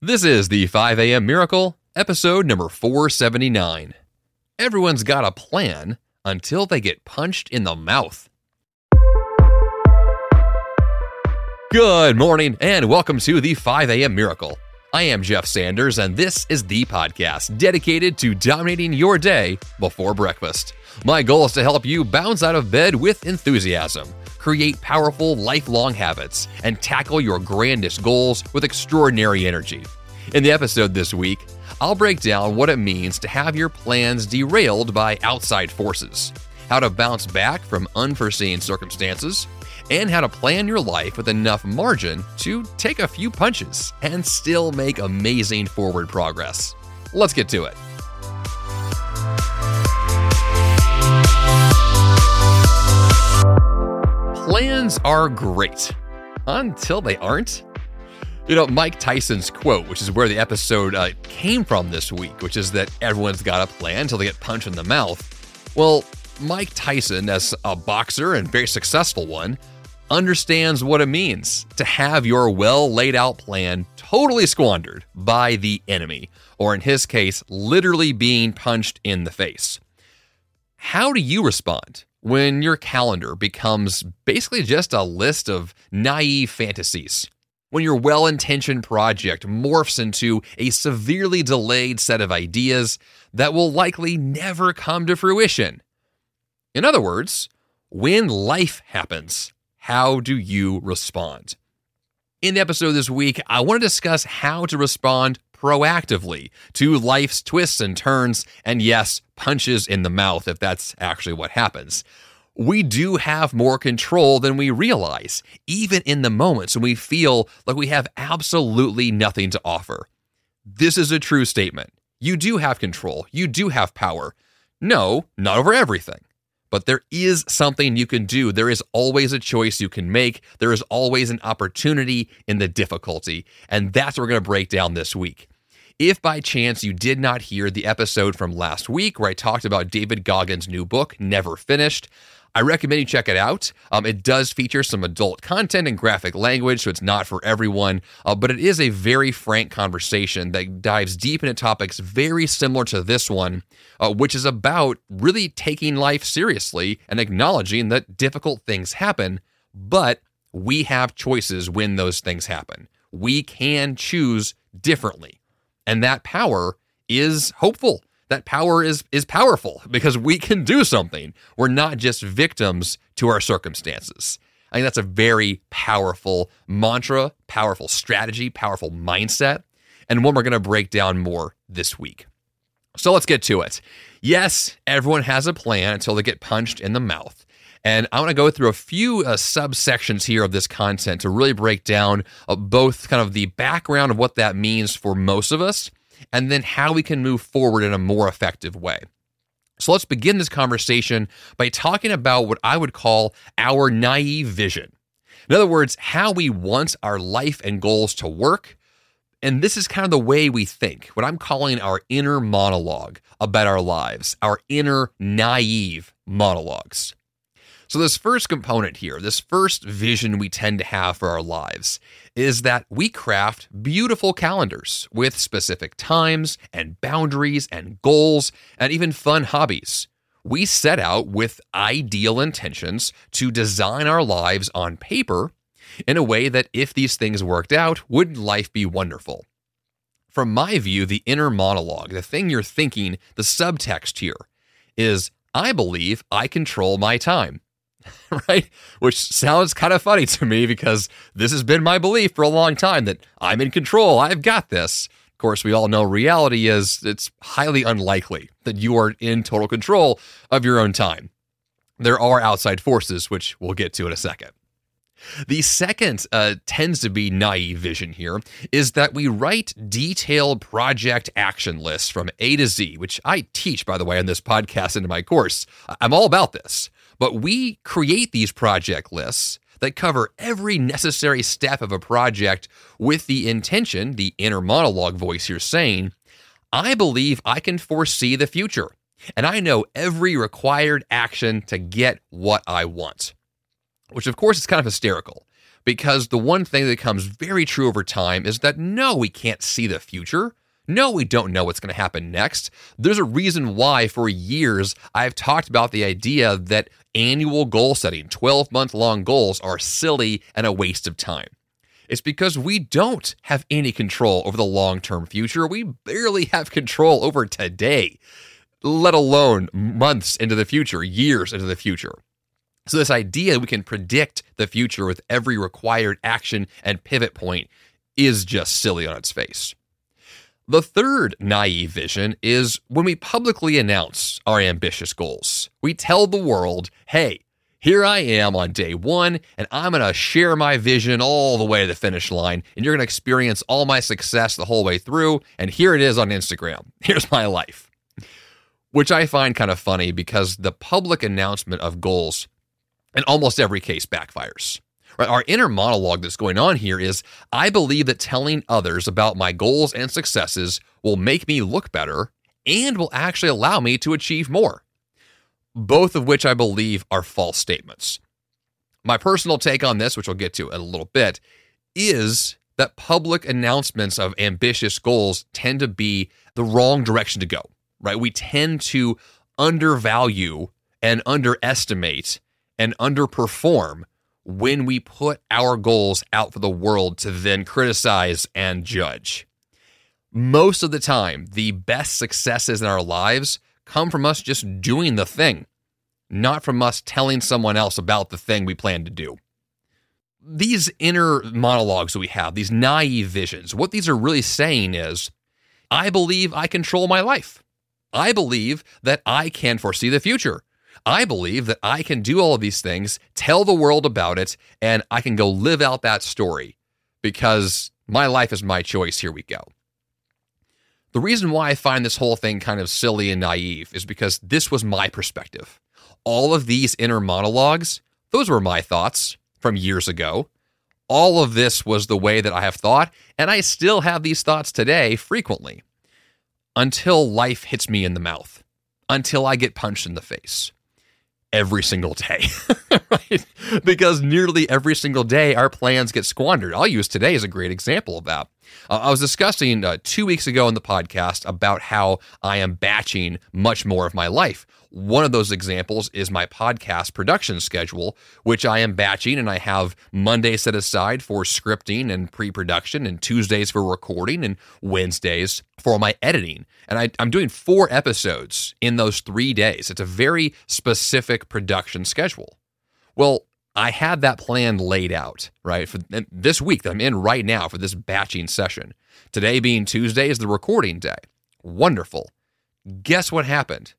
This is the 5 a.m. Miracle, episode number 479. Everyone's got a plan until they get punched in the mouth. Good morning, and welcome to the 5 a.m. Miracle. I am Jeff Sanders, and this is the podcast dedicated to dominating your day before breakfast. My goal is to help you bounce out of bed with enthusiasm, create powerful, lifelong habits, and tackle your grandest goals with extraordinary energy. In the episode this week, I'll break down what it means to have your plans derailed by outside forces, how to bounce back from unforeseen circumstances, and how to plan your life with enough margin to take a few punches and still make amazing forward progress. Let's get to it. Plans are great until they aren't. You know, Mike Tyson's quote, which is where the episode uh, came from this week, which is that everyone's got a plan until they get punched in the mouth. Well, Mike Tyson, as a boxer and very successful one, understands what it means to have your well laid out plan totally squandered by the enemy, or in his case, literally being punched in the face. How do you respond when your calendar becomes basically just a list of naive fantasies? When your well intentioned project morphs into a severely delayed set of ideas that will likely never come to fruition? In other words, when life happens, how do you respond? In the episode this week, I want to discuss how to respond proactively to life's twists and turns, and yes, punches in the mouth if that's actually what happens. We do have more control than we realize, even in the moments when we feel like we have absolutely nothing to offer. This is a true statement. You do have control, you do have power. No, not over everything. But there is something you can do. There is always a choice you can make. There is always an opportunity in the difficulty. And that's what we're going to break down this week. If by chance you did not hear the episode from last week where I talked about David Goggins' new book, Never Finished, I recommend you check it out. Um, it does feature some adult content and graphic language, so it's not for everyone, uh, but it is a very frank conversation that dives deep into topics very similar to this one, uh, which is about really taking life seriously and acknowledging that difficult things happen, but we have choices when those things happen. We can choose differently. And that power is hopeful that power is is powerful because we can do something. We're not just victims to our circumstances. I think that's a very powerful mantra, powerful strategy, powerful mindset, and one we're going to break down more this week. So let's get to it. Yes, everyone has a plan until they get punched in the mouth. And I want to go through a few uh, subsections here of this content to really break down uh, both kind of the background of what that means for most of us and then how we can move forward in a more effective way. So let's begin this conversation by talking about what I would call our naive vision. In other words, how we want our life and goals to work. And this is kind of the way we think, what I'm calling our inner monologue about our lives, our inner naive monologues. So, this first component here, this first vision we tend to have for our lives, is that we craft beautiful calendars with specific times and boundaries and goals and even fun hobbies. We set out with ideal intentions to design our lives on paper in a way that, if these things worked out, would life be wonderful. From my view, the inner monologue, the thing you're thinking, the subtext here is I believe I control my time. right? Which sounds kind of funny to me because this has been my belief for a long time that I'm in control, I've got this. Of course, we all know reality is it's highly unlikely that you are in total control of your own time. There are outside forces, which we'll get to in a second. The second uh, tends to be naive vision here is that we write detailed project action lists from A to Z, which I teach, by the way, on this podcast into my course. I'm all about this. But we create these project lists that cover every necessary step of a project with the intention, the inner monologue voice here saying, I believe I can foresee the future, and I know every required action to get what I want. Which, of course, is kind of hysterical Because the one thing that becomes very true over time is that no, we can't see the future. No, we don't know what's going to happen next. There's a reason why, for years, I've talked about the idea that annual goal setting, 12 month long goals, are silly and a waste of time. It's because we don't have any control over the long term future. We barely have control over today, let alone months into the future, years into the future. So, this idea we can predict the future with every required action and pivot point is just silly on its face. The third naive vision is when we publicly announce our ambitious goals. We tell the world, hey, here I am on day one, and I'm going to share my vision all the way to the finish line, and you're going to experience all my success the whole way through. And here it is on Instagram. Here's my life. Which I find kind of funny because the public announcement of goals in almost every case backfires. Right? Our inner monologue that's going on here is I believe that telling others about my goals and successes will make me look better and will actually allow me to achieve more. Both of which I believe are false statements. My personal take on this, which we'll get to in a little bit, is that public announcements of ambitious goals tend to be the wrong direction to go, right? We tend to undervalue and underestimate and underperform when we put our goals out for the world to then criticize and judge. Most of the time, the best successes in our lives come from us just doing the thing, not from us telling someone else about the thing we plan to do. These inner monologues that we have, these naive visions, what these are really saying is I believe I control my life. I believe that I can foresee the future. I believe that I can do all of these things, tell the world about it, and I can go live out that story because my life is my choice. Here we go. The reason why I find this whole thing kind of silly and naive is because this was my perspective. All of these inner monologues, those were my thoughts from years ago. All of this was the way that I have thought, and I still have these thoughts today frequently until life hits me in the mouth, until I get punched in the face every single day, right? Because nearly every single day our plans get squandered. I'll use today as a great example of that. Uh, I was discussing uh, two weeks ago in the podcast about how I am batching much more of my life. One of those examples is my podcast production schedule, which I am batching, and I have Monday set aside for scripting and pre production, and Tuesdays for recording, and Wednesdays for my editing. And I, am doing four episodes in those three days. It's a very specific production schedule. Well, I had that plan laid out, right? For this week that I'm in right now for this batching session. Today being Tuesday is the recording day. Wonderful. Guess what happened?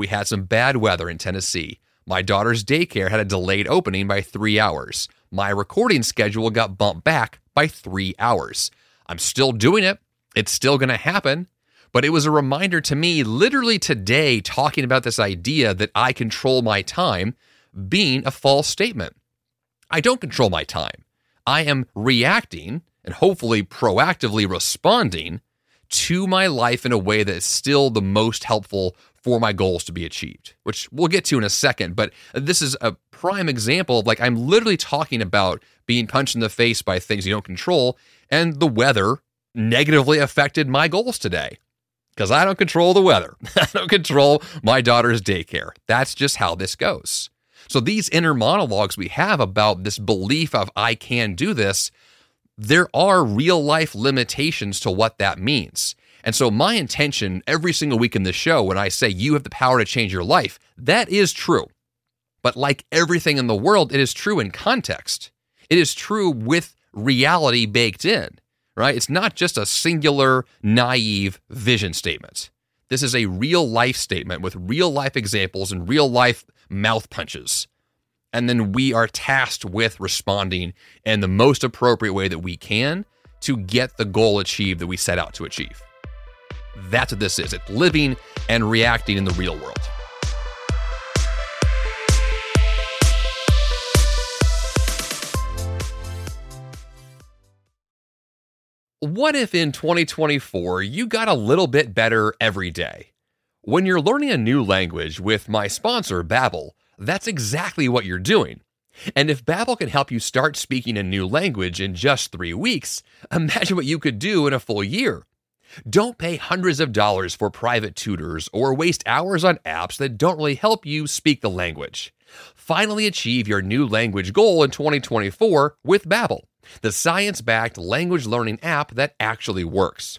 we had some bad weather in Tennessee. My daughter's daycare had a delayed opening by three hours. My recording schedule got bumped back by three hours. I'm still doing it, it's still going to happen. But it was a reminder to me, literally today, talking about this idea that I control my time being a false statement. I don't control my time. I am reacting and hopefully proactively responding to my life in a way that is still the most helpful for my goals to be achieved, which we'll get to in a second. But this is a prime example of like I'm literally talking about being punched in the face by things you don't control, and the weather negatively affected my goals today because I don't control the weather. I don't control my daughter's daycare. That's just how this goes. So these inner monologues we have about this belief of I can do this, there are real life limitations to what that means. And so, my intention every single week in this show, when I say you have the power to change your life, that is true. But like everything in the world, it is true in context. It is true with reality baked in, right? It's not just a singular, naive vision statement. This is a real life statement with real life examples and real life mouth punches. And then we are tasked with responding in the most appropriate way that we can to get the goal achieved that we set out to achieve. That's what this is. It's living and reacting in the real world. What if in 2024 you got a little bit better every day? When you're learning a new language with my sponsor, Babbel, that's exactly what you're doing. And if Babbel can help you start speaking a new language in just 3 weeks, imagine what you could do in a full year. Don't pay hundreds of dollars for private tutors or waste hours on apps that don't really help you speak the language. Finally achieve your new language goal in 2024 with Babbel, the science-backed language learning app that actually works.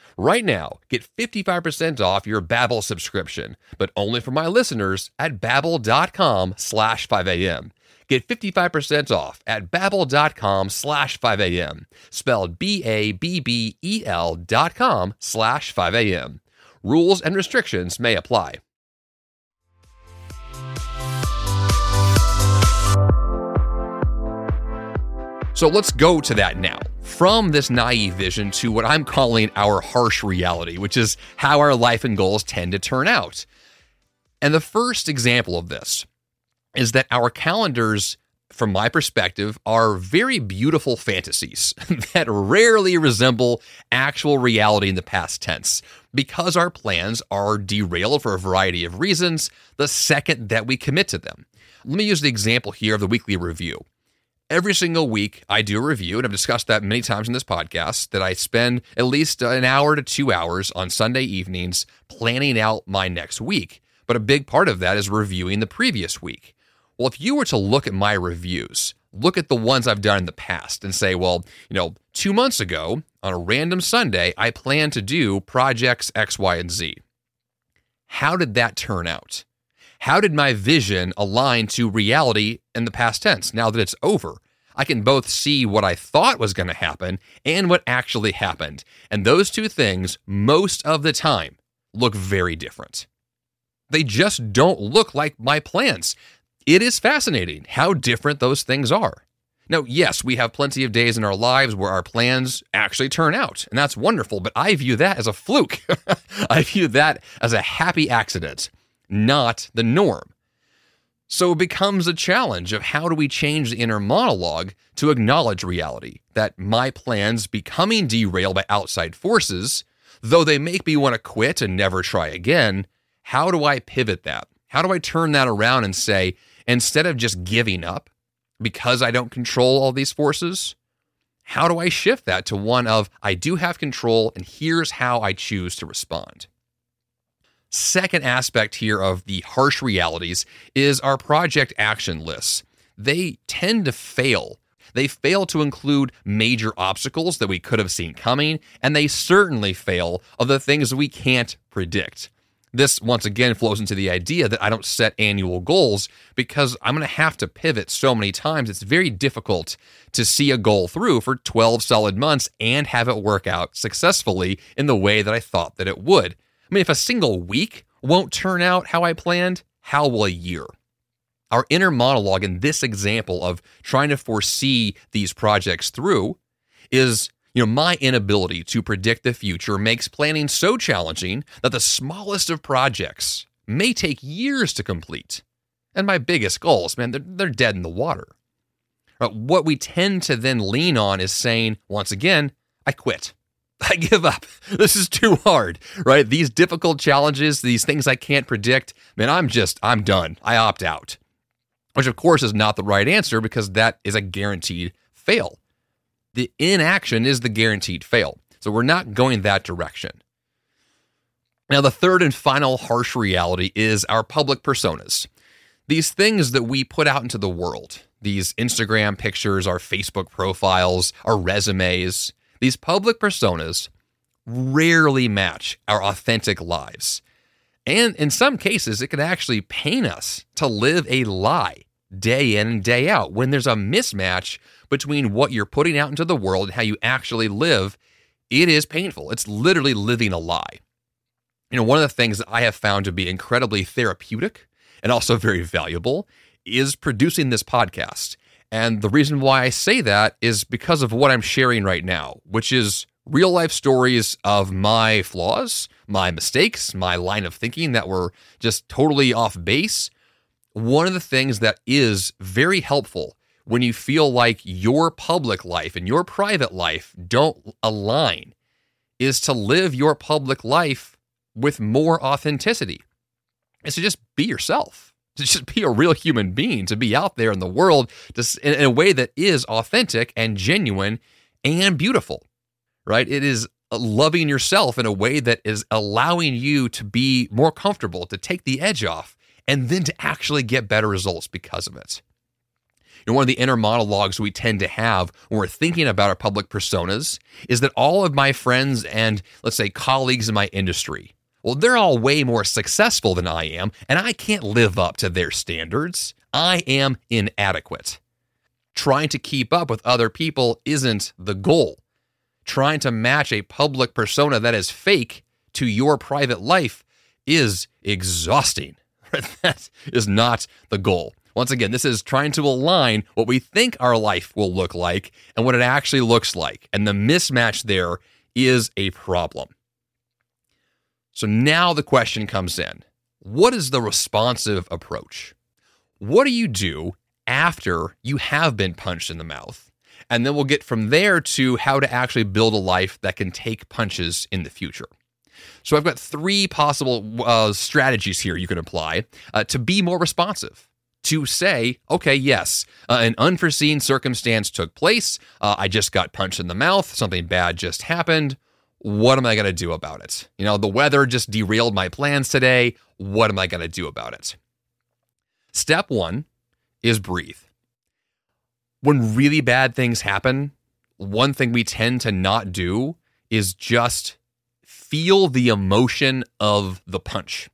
Right now, get 55% off your Babbel subscription, but only for my listeners at babbel.com slash 5am. Get 55% off at babbel.com slash 5am, spelled B-A-B-B-E-L dot com slash 5am. Rules and restrictions may apply. So let's go to that now. From this naive vision to what I'm calling our harsh reality, which is how our life and goals tend to turn out. And the first example of this is that our calendars, from my perspective, are very beautiful fantasies that rarely resemble actual reality in the past tense because our plans are derailed for a variety of reasons the second that we commit to them. Let me use the example here of the weekly review every single week I do a review, and I've discussed that many times in this podcast, that I spend at least an hour to two hours on Sunday evenings planning out my next week. But a big part of that is reviewing the previous week. Well, if you were to look at my reviews, look at the ones I've done in the past and say, well, you know, two months ago on a random Sunday, I planned to do projects X, Y, and Z. How did that turn out? How did my vision align to reality in the past tense now that it's over? I can both see what I thought was going to happen and what actually happened. And those two things, most of the time, look very different. They just don't look like my plans. It is fascinating how different those things are. Now, yes, we have plenty of days in our lives where our plans actually turn out, and that's wonderful, but I view that as a fluke. I view that as a happy accident not the norm. So it becomes a challenge of how do we change the inner monologue to acknowledge reality that my plans becoming derailed by outside forces, though they make me want to quit and never try again, how do I pivot that? How do I turn that around and say, instead of just giving up because I don't control all these forces, how do I shift that to one of I do have control and here's how I choose to respond? Second aspect here of the harsh realities is our project action lists. They tend to fail. They fail to include major obstacles that we could have seen coming, and they certainly fail of the things we can't predict. This once again flows into the idea that I don't set annual goals because I'm going to have to pivot so many times. It's very difficult to see a goal through for 12 solid months and have it work out successfully in the way that I thought that it would. I mean, if a single week won't turn out how I planned, how will a year? Our inner monologue in this example of trying to foresee these projects through is you know, my inability to predict the future makes planning so challenging that the smallest of projects may take years to complete. And my biggest goals, man, they're, they're dead in the water. But what we tend to then lean on is saying, once again, I quit. I give up. This is too hard, right? These difficult challenges, these things I can't predict, man, I'm just, I'm done. I opt out. Which, of course, is not the right answer because that is a guaranteed fail. The inaction is the guaranteed fail. So we're not going that direction. Now, the third and final harsh reality is our public personas. These things that we put out into the world, these Instagram pictures, our Facebook profiles, our resumes, these public personas rarely match our authentic lives. And in some cases, it can actually pain us to live a lie day in and day out when there's a mismatch between what you're putting out into the world and how you actually live. It is painful. It's literally living a lie. You know, one of the things that I have found to be incredibly therapeutic and also very valuable is producing this podcast And the reason why I say that is because of what I'm sharing right now, which is real life stories of my flaws, my mistakes, my line of thinking that were just totally off base. One of the things that is very helpful when you feel like your public life and your private life don't align is to live your public life with more authenticity. Is to just be yourself, to just be a real human being, to be out there in the world just in a way that is authentic and genuine and beautiful, right? It is uh, loving yourself in a way that is allowing you to be more comfortable, to take the edge off, and then to actually get better results because of it. And one of the inner monologues we tend to have when we're thinking about our public personas is that all of my friends and, let's say, colleagues in my industry, well, they're all way more successful than I am, and I can't live up to their standards. I am inadequate. Trying to keep up with other people isn't the goal. Trying to match a public persona that is fake to your private life is exhausting. that is not the goal. Once again, this is trying to align what we think our life will look like and what it actually looks like. And the mismatch there is a problem. So now the question comes in what is the responsive approach? What do you do after you have been punched in the mouth? And then we'll get from there to how to actually build a life that can take punches in the future. So I've got three possible uh, strategies here you can apply uh, to be more responsive to say, okay, yes, uh, an unforeseen circumstance took place. Uh, I just got punched in the mouth. Something bad just happened. What am I going to do about it? You know, the weather just derailed my plans today. What am I going to do about it? Step one is breathe. When really bad things happen, one thing we tend to not do is just feel the emotion of the punch.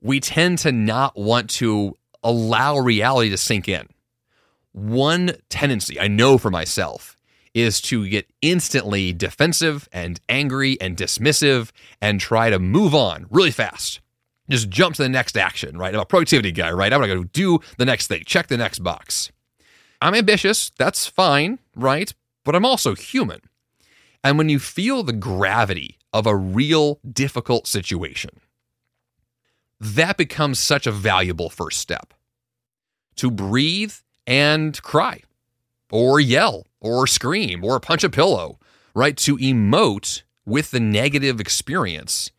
We tend to not want to allow reality to sink in. One tendency I know for myself is to get instantly defensive and angry and dismissive and try to move on really fast. Just jump to the next action, right? I'm a productivity guy, right? I'm gonna go do the next thing, check the next box. I'm ambitious, that's fine, right? But I'm also human. And when you feel the gravity of a real difficult situation, that becomes such a valuable first step to breathe and cry or yell or scream or punch a pillow, right? To emote with the negative experience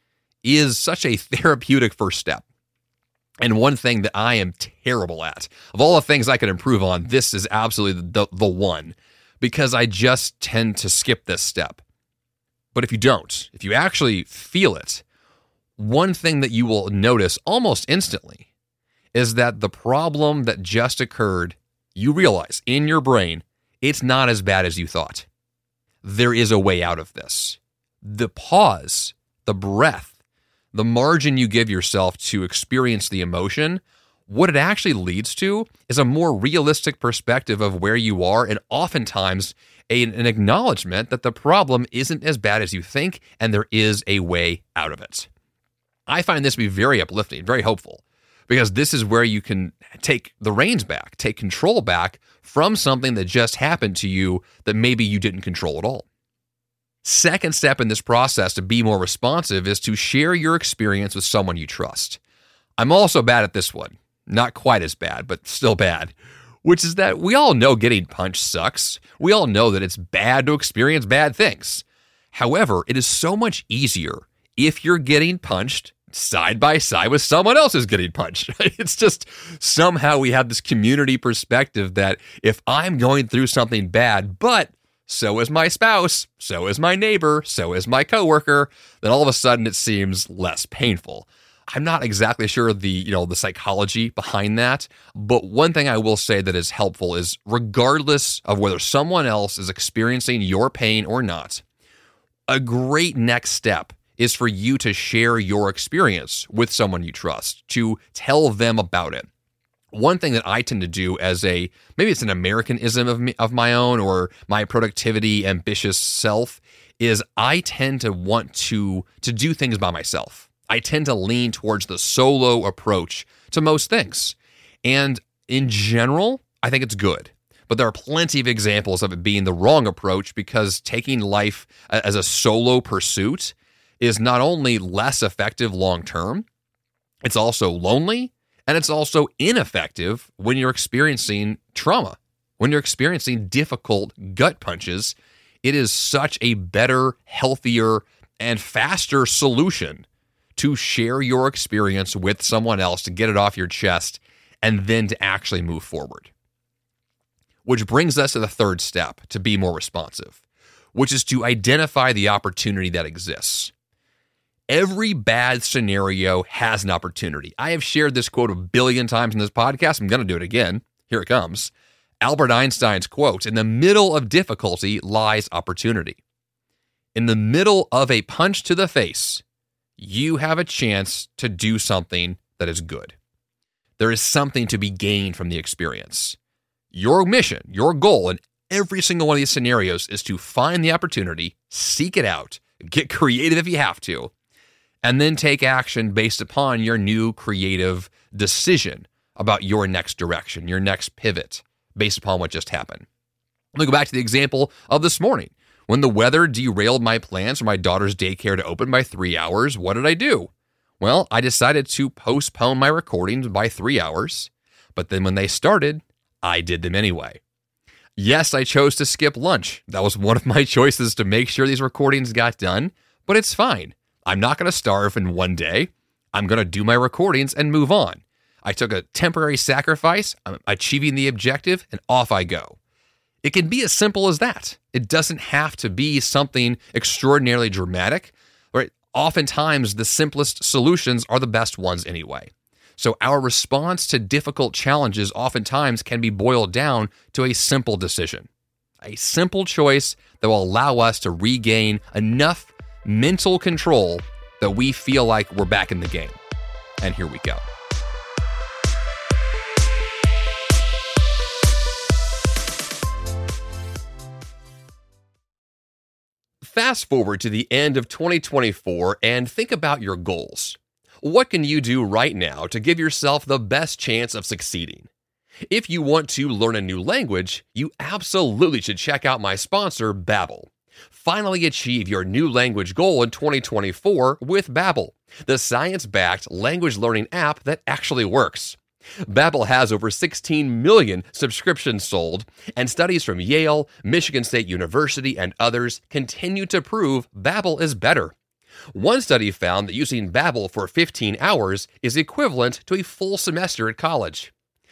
is such a therapeutic first step. And one thing that I am terrible at, of all the things I could improve on, this is absolutely the, the one because I just tend to skip this step. But if you don't, if you actually feel it, one thing that you will notice almost instantly is that the problem that just occurred, you realize in your brain, it's not as bad as you thought. There is a way out of this. The pause, the breath, the margin you give yourself to experience the emotion, what it actually leads to is a more realistic perspective of where you are, and oftentimes a, an acknowledgement that the problem isn't as bad as you think, and there is a way out of it. I find this to be very uplifting, very hopeful because this is where you can take the reins back, take control back from something that just happened to you that maybe you didn't control at all. Second step in this process to be more responsive is to share your experience with someone you trust. I'm also bad at this one. Not quite as bad, but still bad. Which is that we all know getting punched sucks. We all know that it's bad to experience bad things. However, it is so much easier if you're getting punched side by side with someone else is getting punched. It's just somehow we have this community perspective that if I'm going through something bad, but so is my spouse, so is my neighbor, so is my coworker, then all of a sudden it seems less painful. I'm not exactly sure the, you know, the psychology behind that, but one thing I will say that is helpful is regardless of whether someone else is experiencing your pain or not, a great next step is for you to share your experience with someone you trust, to tell them about it. One thing that I tend to do as a maybe it's an Americanism of me, of my own or my productivity ambitious self is I tend to want to to do things by myself. I tend to lean towards the solo approach to most things. And in general, I think it's good. but there are plenty of examples of it being the wrong approach because taking life as a solo pursuit is not only less effective long term, it's also lonely and it's also ineffective when you're experiencing trauma, when you're experiencing difficult gut punches. It is such a better, healthier, and faster solution to share your experience with someone else to get it off your chest and then to actually move forward. Which brings us to the third step to be more responsive, which is to identify the opportunity that exists. Every bad scenario has an opportunity. I have shared this quote a billion times in this podcast. I'm going to do it again. Here it comes. Albert Einstein's quote In the middle of difficulty lies opportunity. In the middle of a punch to the face, you have a chance to do something that is good. There is something to be gained from the experience. Your mission, your goal in every single one of these scenarios is to find the opportunity, seek it out, get creative if you have to, and then take action based upon your new creative decision about your next direction, your next pivot based upon what just happened. Let me go back to the example of this morning. When the weather derailed my plans for my daughter's daycare to open by three hours, what did I do? Well, I decided to postpone my recordings by three hours, but then when they started, I did them anyway. Yes, I chose to skip lunch. That was one of my choices to make sure these recordings got done, but it's fine. I'm not going to starve in one day. I'm going to do my recordings and move on. I took a temporary sacrifice, I'm achieving the objective, and off I go. It can be as simple as that. It doesn't have to be something extraordinarily dramatic. Right? Oftentimes, the simplest solutions are the best ones anyway. So, our response to difficult challenges oftentimes can be boiled down to a simple decision, a simple choice that will allow us to regain enough mental control that we feel like we're back in the game. And here we go. Fast forward to the end of 2024 and think about your goals. What can you do right now to give yourself the best chance of succeeding? If you want to learn a new language, you absolutely should check out my sponsor, Babbel. Finally achieve your new language goal in 2024 with Babbel, the science-backed language learning app that actually works. Babbel has over 16 million subscriptions sold, and studies from Yale, Michigan State University, and others continue to prove Babbel is better. One study found that using Babbel for 15 hours is equivalent to a full semester at college.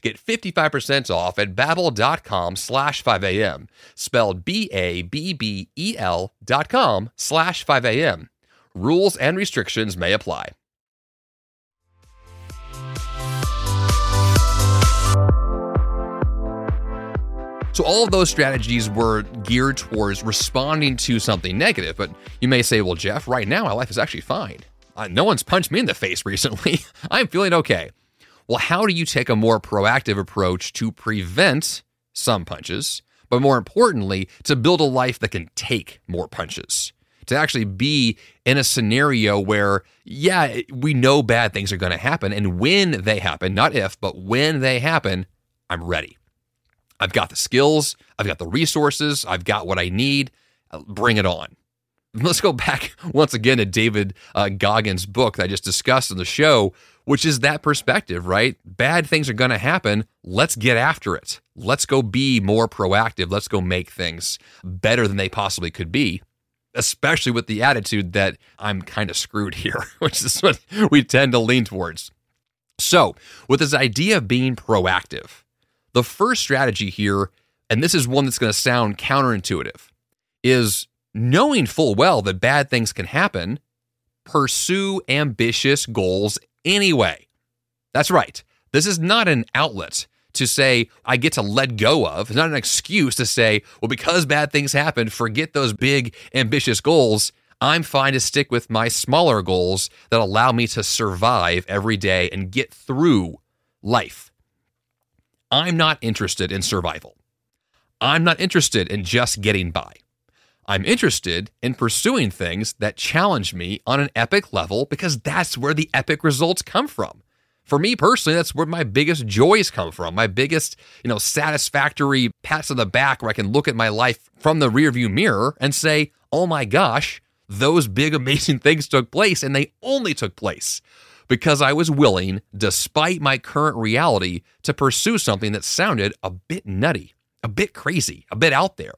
Get 55% off at babbel.com slash 5am, spelled B-A-B-B-E-L dot com slash 5am. Rules and restrictions may apply. So all of those strategies were geared towards responding to something negative. But you may say, well, Jeff, right now my life is actually fine. Uh, no one's punched me in the face recently. I'm feeling okay. Well, how do you take a more proactive approach to prevent some punches, but more importantly, to build a life that can take more punches? To actually be in a scenario where, yeah, we know bad things are going to happen. And when they happen, not if, but when they happen, I'm ready. I've got the skills, I've got the resources, I've got what I need. Uh, bring it on. Let's go back once again to David uh, Goggins' book that I just discussed in the show, which is that perspective, right? Bad things are going to happen. Let's get after it. Let's go be more proactive. Let's go make things better than they possibly could be, especially with the attitude that I'm kind of screwed here, which is what we tend to lean towards. So, with this idea of being proactive, the first strategy here, and this is one that's going to sound counterintuitive, is knowing full well that bad things can happen, pursue ambitious goals anyway. That's right. This is not an outlet to say, I get to let go of. It's not an excuse to say, well, because bad things happen, forget those big, ambitious goals. I'm fine to stick with my smaller goals that allow me to survive every day and get through life. I'm not interested in survival. I'm not interested in just getting by. I'm interested in pursuing things that challenge me on an epic level because that's where the epic results come from. For me personally, that's where my biggest joys come from. My biggest, you know, satisfactory pats on the back where I can look at my life from the rearview mirror and say, "Oh my gosh, those big, amazing things took place, and they only took place because I was willing, despite my current reality, to pursue something that sounded a bit nutty, a bit crazy, a bit out there.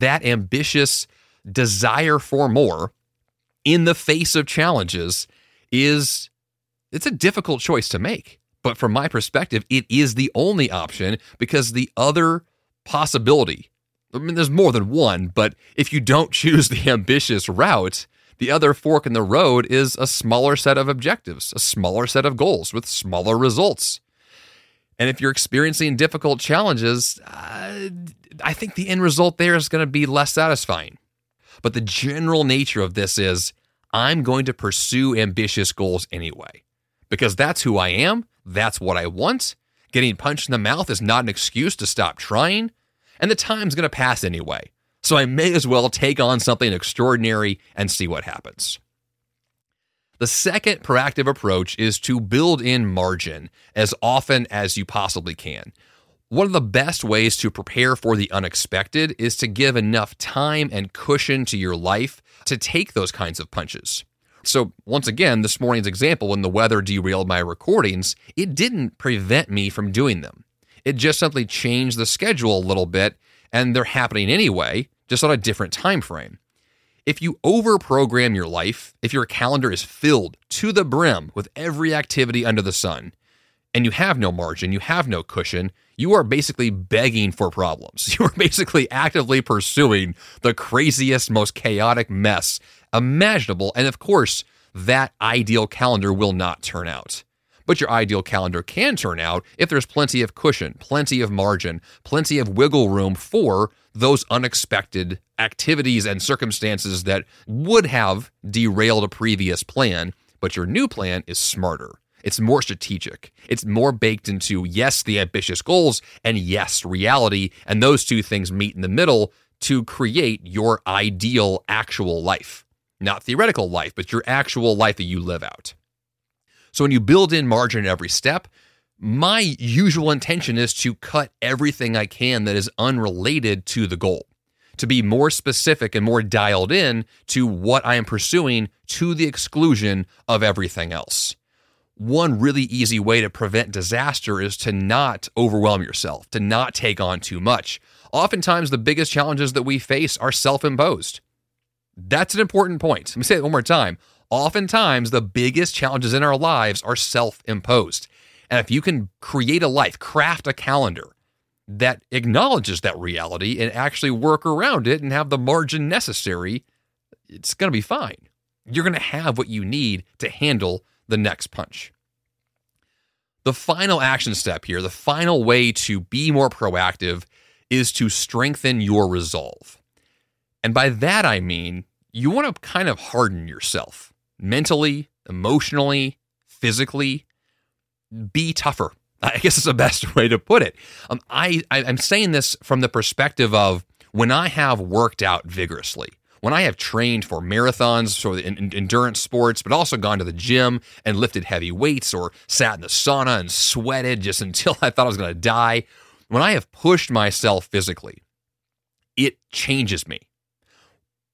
That ambitious desire for more in the face of challenges is it's a difficult choice to make. But from my perspective, it is the only option because the other possibility I mean, there's more than one, but if you don't choose the ambitious route, the other fork in the road is a smaller set of objectives, a smaller set of goals with smaller results. And if you're experiencing difficult challenges, uh, I think the end result there is going to be less satisfying. But the general nature of this is I'm going to pursue ambitious goals anyway, because that's who I am, that's what I want. Getting punched in the mouth is not an excuse to stop trying and the time's going to pass anyway. So I may as well take on something extraordinary and see what happens. The second proactive approach is to build in margin as often as you possibly can. One of the best ways to prepare for the unexpected is to give enough time and cushion to your life to take those kinds of punches. So, once again, this morning's example, when the weather derailed my recordings, it didn't prevent me from doing them. It just simply changed the schedule a little bit, and they're happening anyway, just on a different time frame. If you overprogram your life, if your calendar is filled to the brim with every activity under the sun, and you have no margin, you have no cushion, you are basically begging for problems. You are basically actively pursuing the craziest, most chaotic mess imaginable. And of course, that ideal calendar will not turn out. But your ideal calendar can turn out if there's plenty of cushion, plenty of margin, plenty of wiggle room for those unexpected activities and circumstances that would have derailed a previous plan. But your new plan is smarter. It's more strategic. It's more baked into, yes, the ambitious goals, and yes, reality. And those two things meet in the middle to create your ideal actual life. Not theoretical life, but your actual life that you live out. So when you build in margin at every step, my usual intention is to cut everything I can that is unrelated to the goal, to be more specific and more dialed in to what I am pursuing to the exclusion of everything else. One really easy way to prevent disaster is to not overwhelm yourself, to not take on too much. Oftentimes, the biggest challenges that we face are self imposed. That's an important point. Let me say it one more time. Oftentimes, the biggest challenges in our lives are self imposed. And if you can create a life, craft a calendar that acknowledges that reality and actually work around it and have the margin necessary, it's going to be fine. You're going to have what you need to handle the next punch. The final action step here, the final way to be more proactive is to strengthen your resolve. And by that, I mean you want to kind of harden yourself mentally, emotionally, physically, be tougher. I guess is the best way to put it. Um, I, I I'm saying this from the perspective of when I have worked out vigorously, when I have trained for marathons, for the endurance sports, but also gone to the gym and lifted heavy weights or sat in the sauna and sweated just until I thought I was going to die. When I have pushed myself physically, it changes me.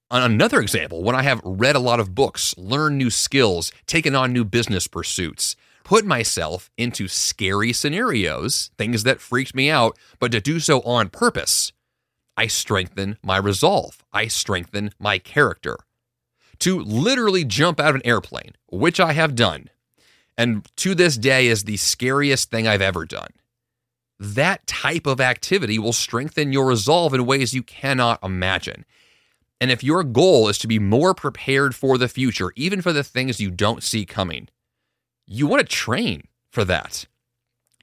Another example, when I have read a lot of books, learned new skills, taken on new business pursuits, put myself into scary scenarios, things that freaked me out, but to do so on purpose, I strengthen my resolve. I strengthen my character. To literally jump out of an airplane, which I have done, and to this day is the scariest thing I've ever done. That type of activity will strengthen your resolve in ways you cannot imagine. And if your goal is to be more prepared for the future, even for the things you don't see coming, you want to train for that.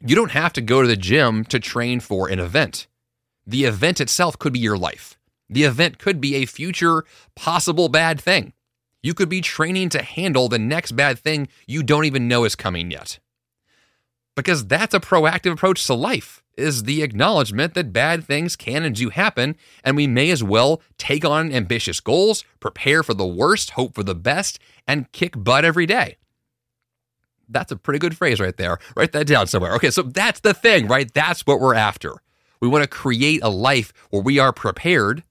You don't have to go to the gym to train for an event. The event itself could be your life. The event could be a future possible bad thing. You could be training to handle the next bad thing you don't even know is coming yet. Because that's a proactive approach to life is the acknowledgement that bad things can and do happen, and we may as well take on ambitious goals, prepare for the worst, hope for the best, and kick butt every day. That's a pretty good phrase right there. Write that down somewhere. Okay, so that's the thing, right? That's what we're after. We want to create a life where we are prepared,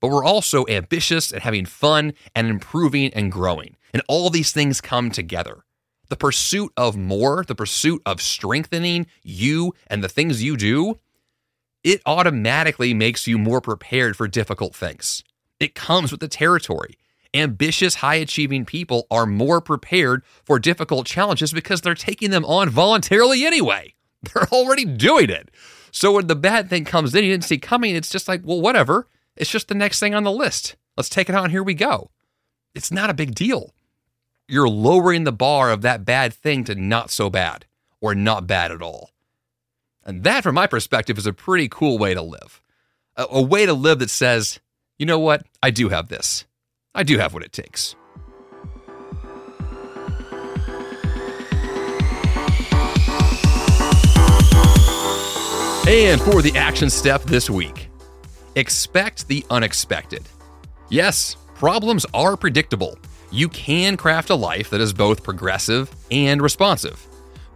but we're also ambitious and having fun and improving and growing. And all these things come together the pursuit of more, the pursuit of strengthening you and the things you do, it automatically makes you more prepared for difficult things. It comes with the territory. Ambitious, high achieving people are more prepared for difficult challenges because they're taking them on voluntarily anyway. They're already doing it. So when the bad thing comes in, you didn't see coming, it's just like, well, whatever. It's just the next thing on the list. Let's take it on. Here we go. It's not a big deal you're lowering the bar of that bad thing to not so bad or not bad at all. And that, from my perspective, is a pretty cool way to live. A, a, way to live that says, you know what? I do have this. I do have what it takes. And for the action step this week, expect the unexpected. Yes, problems are predictable you can craft a life that is both progressive and responsive.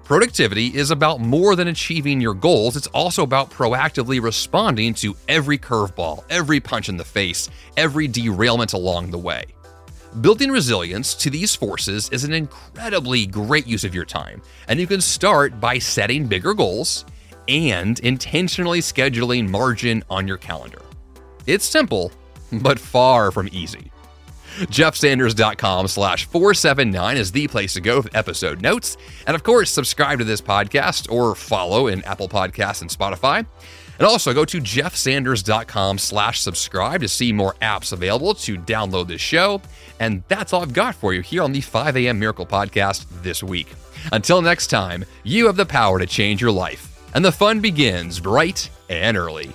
Productivity is about more than achieving your goals, it's also about proactively responding to every curveball, every punch in the face, every derailment along the way. Building resilience to these forces is an incredibly great use of your time, and you can start by setting bigger goals and intentionally scheduling margin on your calendar. It's simple, but far from easy. JeffSanders.com slash 479 is the place to go for episode notes. And of course, subscribe to this podcast or follow in Apple Podcasts and Spotify. And also go to jeffsanders.com slash subscribe to see more apps available to download this show. And that's all I've got for you here on the 5 a.m. Miracle Podcast this week. Until next time, you have the power to change your life. And the fun begins bright and early.